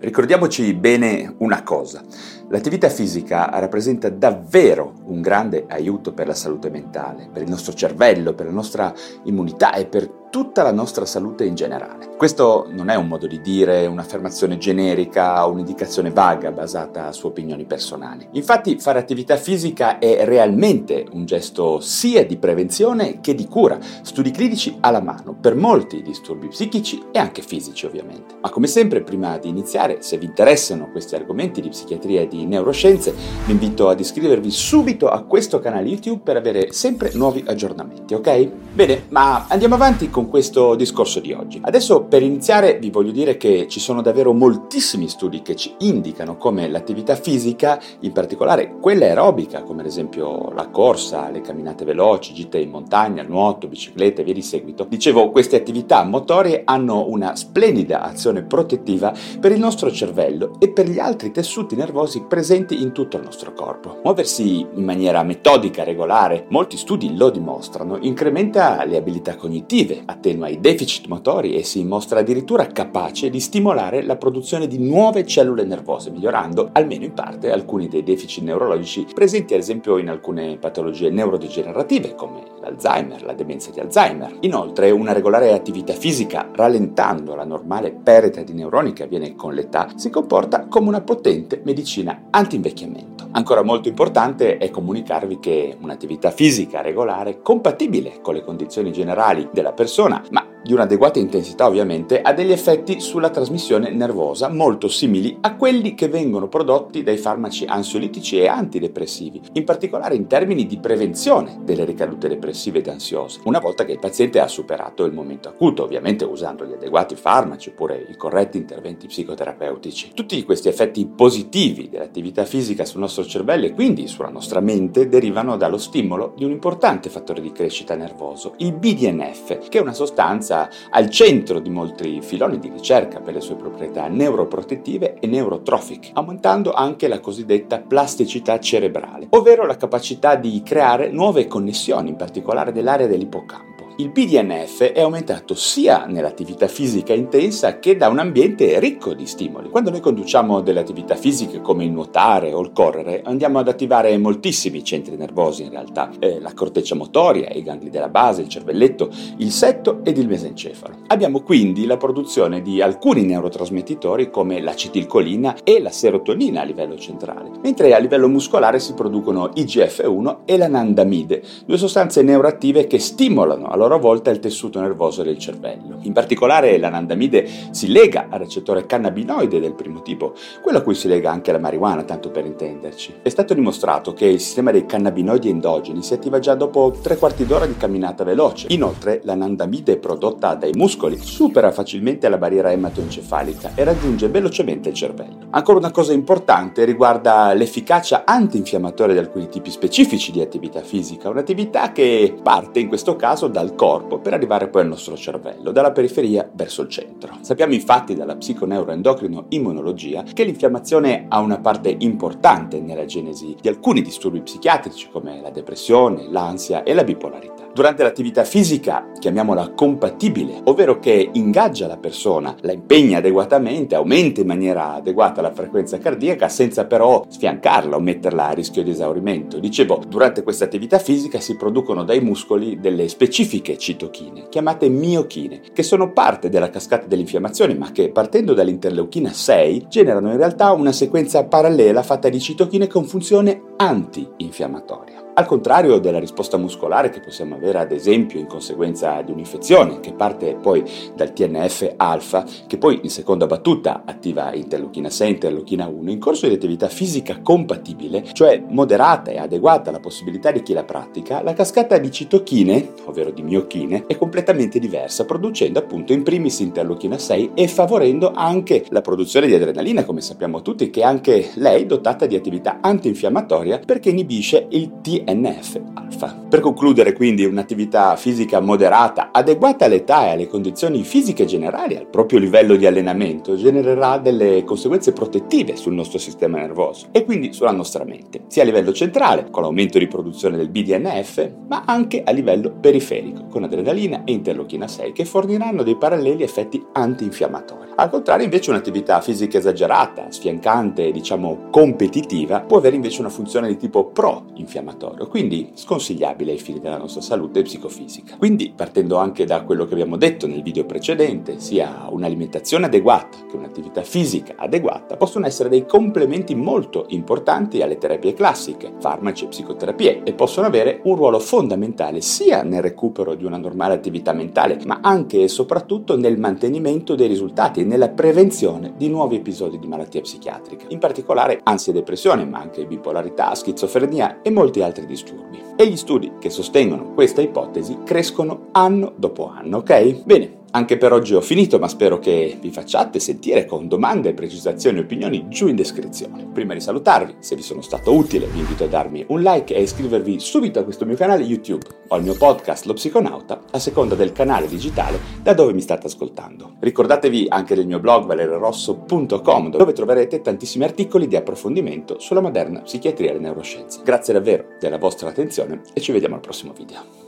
Ricordiamoci bene una cosa, l'attività fisica rappresenta davvero un grande aiuto per la salute mentale, per il nostro cervello, per la nostra immunità e per tutta la nostra salute in generale. Questo non è un modo di dire, un'affermazione generica o un'indicazione vaga basata su opinioni personali. Infatti fare attività fisica è realmente un gesto sia di prevenzione che di cura, studi clinici alla mano per molti disturbi psichici e anche fisici ovviamente. Ma come sempre prima di iniziare, se vi interessano questi argomenti di psichiatria e di neuroscienze, vi invito ad iscrivervi subito a questo canale YouTube per avere sempre nuovi aggiornamenti, ok? Bene, ma andiamo avanti con questo discorso di oggi. Adesso per iniziare vi voglio dire che ci sono davvero moltissimi studi che ci indicano come l'attività fisica, in particolare quella aerobica, come ad esempio la corsa, le camminate veloci, gite in montagna, nuoto, bicicletta e via di seguito, dicevo queste attività motorie hanno una splendida azione protettiva per il nostro cervello e per gli altri tessuti nervosi presenti in tutto il nostro corpo. Muoversi in maniera metodica, regolare, molti studi lo dimostrano, incrementa le abilità cognitive, attenua i deficit motori e si mostra addirittura capace di stimolare la produzione di nuove cellule nervose, migliorando almeno in parte alcuni dei deficit neurologici presenti ad esempio in alcune patologie neurodegenerative come l'Alzheimer, la demenza di Alzheimer. Inoltre una regolare attività fisica, rallentando la normale perdita di neuroni che avviene con l'età, si comporta come una potente medicina anti-invecchiamento. Ancora molto importante è comunicarvi che un'attività fisica regolare, compatibile con le condizioni generali della persona, ma di un'adeguata intensità ovviamente, ha degli effetti sulla trasmissione nervosa molto simili a quelli che vengono prodotti dai farmaci ansiolitici e antidepressivi, in particolare in termini di prevenzione delle ricadute depressive ed ansiose, una volta che il paziente ha superato il momento acuto, ovviamente usando gli adeguati farmaci oppure i corretti interventi psicoterapeutici. Tutti questi effetti positivi dell'attività fisica sul nostro cervello e quindi sulla nostra mente derivano dallo stimolo di un importante fattore di crescita nervoso, il BDNF, che è una sostanza al centro di molti filoni di ricerca per le sue proprietà neuroprotettive e neurotrofiche, aumentando anche la cosiddetta plasticità cerebrale, ovvero la capacità di creare nuove connessioni, in particolare nell'area dell'ippocampo. Il BDNF è aumentato sia nell'attività fisica intensa che da un ambiente ricco di stimoli. Quando noi conduciamo delle attività fisiche come il nuotare o il correre, andiamo ad attivare moltissimi centri nervosi in realtà, eh, la corteccia motoria, i gangli della base, il cervelletto, il setto ed il mesencefalo. Abbiamo quindi la produzione di alcuni neurotrasmettitori come l'acetilcolina e la serotonina a livello centrale, mentre a livello muscolare si producono IGF-1 e l'anandamide, due sostanze neuroattive che stimolano a loro volta il tessuto nervoso del cervello. In particolare l'anandamide si lega al recettore cannabinoide del primo tipo, quello a cui si lega anche la marijuana, tanto per intenderci. È stato dimostrato che il sistema dei cannabinoidi endogeni si attiva già dopo tre quarti d'ora di camminata veloce. Inoltre l'anandamide prodotta dai muscoli supera facilmente la barriera ematoencefalica e raggiunge velocemente il cervello. Ancora una cosa importante riguarda l'efficacia antinfiammatoria di alcuni tipi specifici di attività fisica, un'attività che parte in questo caso dal corpo per arrivare poi al nostro cervello, dalla periferia verso il centro. Sappiamo infatti dalla psiconeuroendocrino immunologia che l'infiammazione ha una parte importante nella genesi di alcuni disturbi psichiatrici come la depressione, l'ansia e la bipolarità. Durante l'attività fisica, chiamiamola compatibile, ovvero che ingaggia la persona, la impegna adeguatamente, aumenta in maniera adeguata la frequenza cardiaca senza però sfiancarla o metterla a rischio di esaurimento. Dicevo, durante questa attività fisica si producono dai muscoli delle specifiche citochine, chiamate miochine, che sono parte della cascata dell'infiammazione, ma che partendo dall'interleuchina 6 generano in realtà una sequenza parallela fatta di citochine con funzione antinfiammatoria. Al contrario della risposta muscolare che possiamo avere ad esempio in conseguenza di un'infezione che parte poi dal TNF-alfa, che poi in seconda battuta attiva interleuchina 6 e interleuchina 1, in corso di attività fisica compatibile, cioè moderata e adeguata alla possibilità di chi la pratica, la cascata di citochine, ovvero di miochine, è completamente diversa, producendo appunto in primis interleuchina 6 e favorendo anche la produzione di adrenalina, come sappiamo tutti, che anche lei dotata di attività antinfiammatoria perché inibisce il TNF-alfa. Per concludere quindi un'attività fisica moderata, adeguata all'età e alle condizioni fisiche generali, al proprio livello di allenamento, genererà delle conseguenze protettive sul nostro sistema nervoso e quindi sulla nostra mente, sia a livello centrale, con l'aumento di produzione del BDNF, ma anche a livello periferico, con adrenalina e interleuchina 6, che forniranno dei paralleli effetti antinfiammatori. Al contrario, invece, un'attività fisica esagerata, sfiancante e diciamo competitiva può avere invece una funzione di tipo pro-infiammatorio, quindi sconsigliabile ai fini della nostra salute psicofisica. Quindi, partendo anche da quello che abbiamo detto nel video precedente, sia un'alimentazione adeguata che un'attività fisica adeguata possono essere dei complementi molto importanti alle terapie classiche, farmaci e psicoterapie e possono avere un ruolo fondamentale sia nel recupero di una normale attività mentale, ma anche e soprattutto nel mantenimento dei risultati nella prevenzione di nuovi episodi di malattia psichiatrica, in particolare ansia e depressione, ma anche bipolarità, schizofrenia e molti altri disturbi. E gli studi che sostengono questa ipotesi crescono anno dopo anno, ok? Bene, anche per oggi ho finito, ma spero che vi facciate sentire con domande, precisazioni e opinioni giù in descrizione. Prima di salutarvi, se vi sono stato utile, vi invito a darmi un like e iscrivervi subito a questo mio canale YouTube o al mio podcast Lo Psiconauta, a seconda del canale digitale da dove mi state ascoltando. Ricordatevi anche del mio blog valerosso.com dove troverete tantissimi articoli di approfondimento sulla moderna psichiatria e le neuroscienze. Grazie davvero della vostra attenzione e ci vediamo al prossimo video.